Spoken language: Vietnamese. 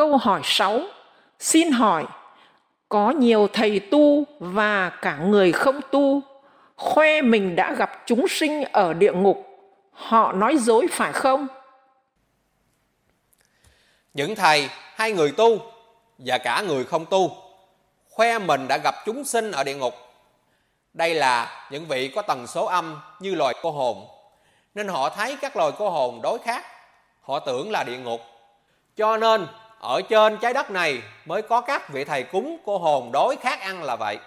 Câu hỏi 6. Xin hỏi, có nhiều thầy tu và cả người không tu khoe mình đã gặp chúng sinh ở địa ngục, họ nói dối phải không? Những thầy hay người tu và cả người không tu khoe mình đã gặp chúng sinh ở địa ngục. Đây là những vị có tần số âm như loài cô hồn, nên họ thấy các loài cô hồn đối khác, họ tưởng là địa ngục. Cho nên ở trên trái đất này mới có các vị thầy cúng cô hồn đối khác ăn là vậy.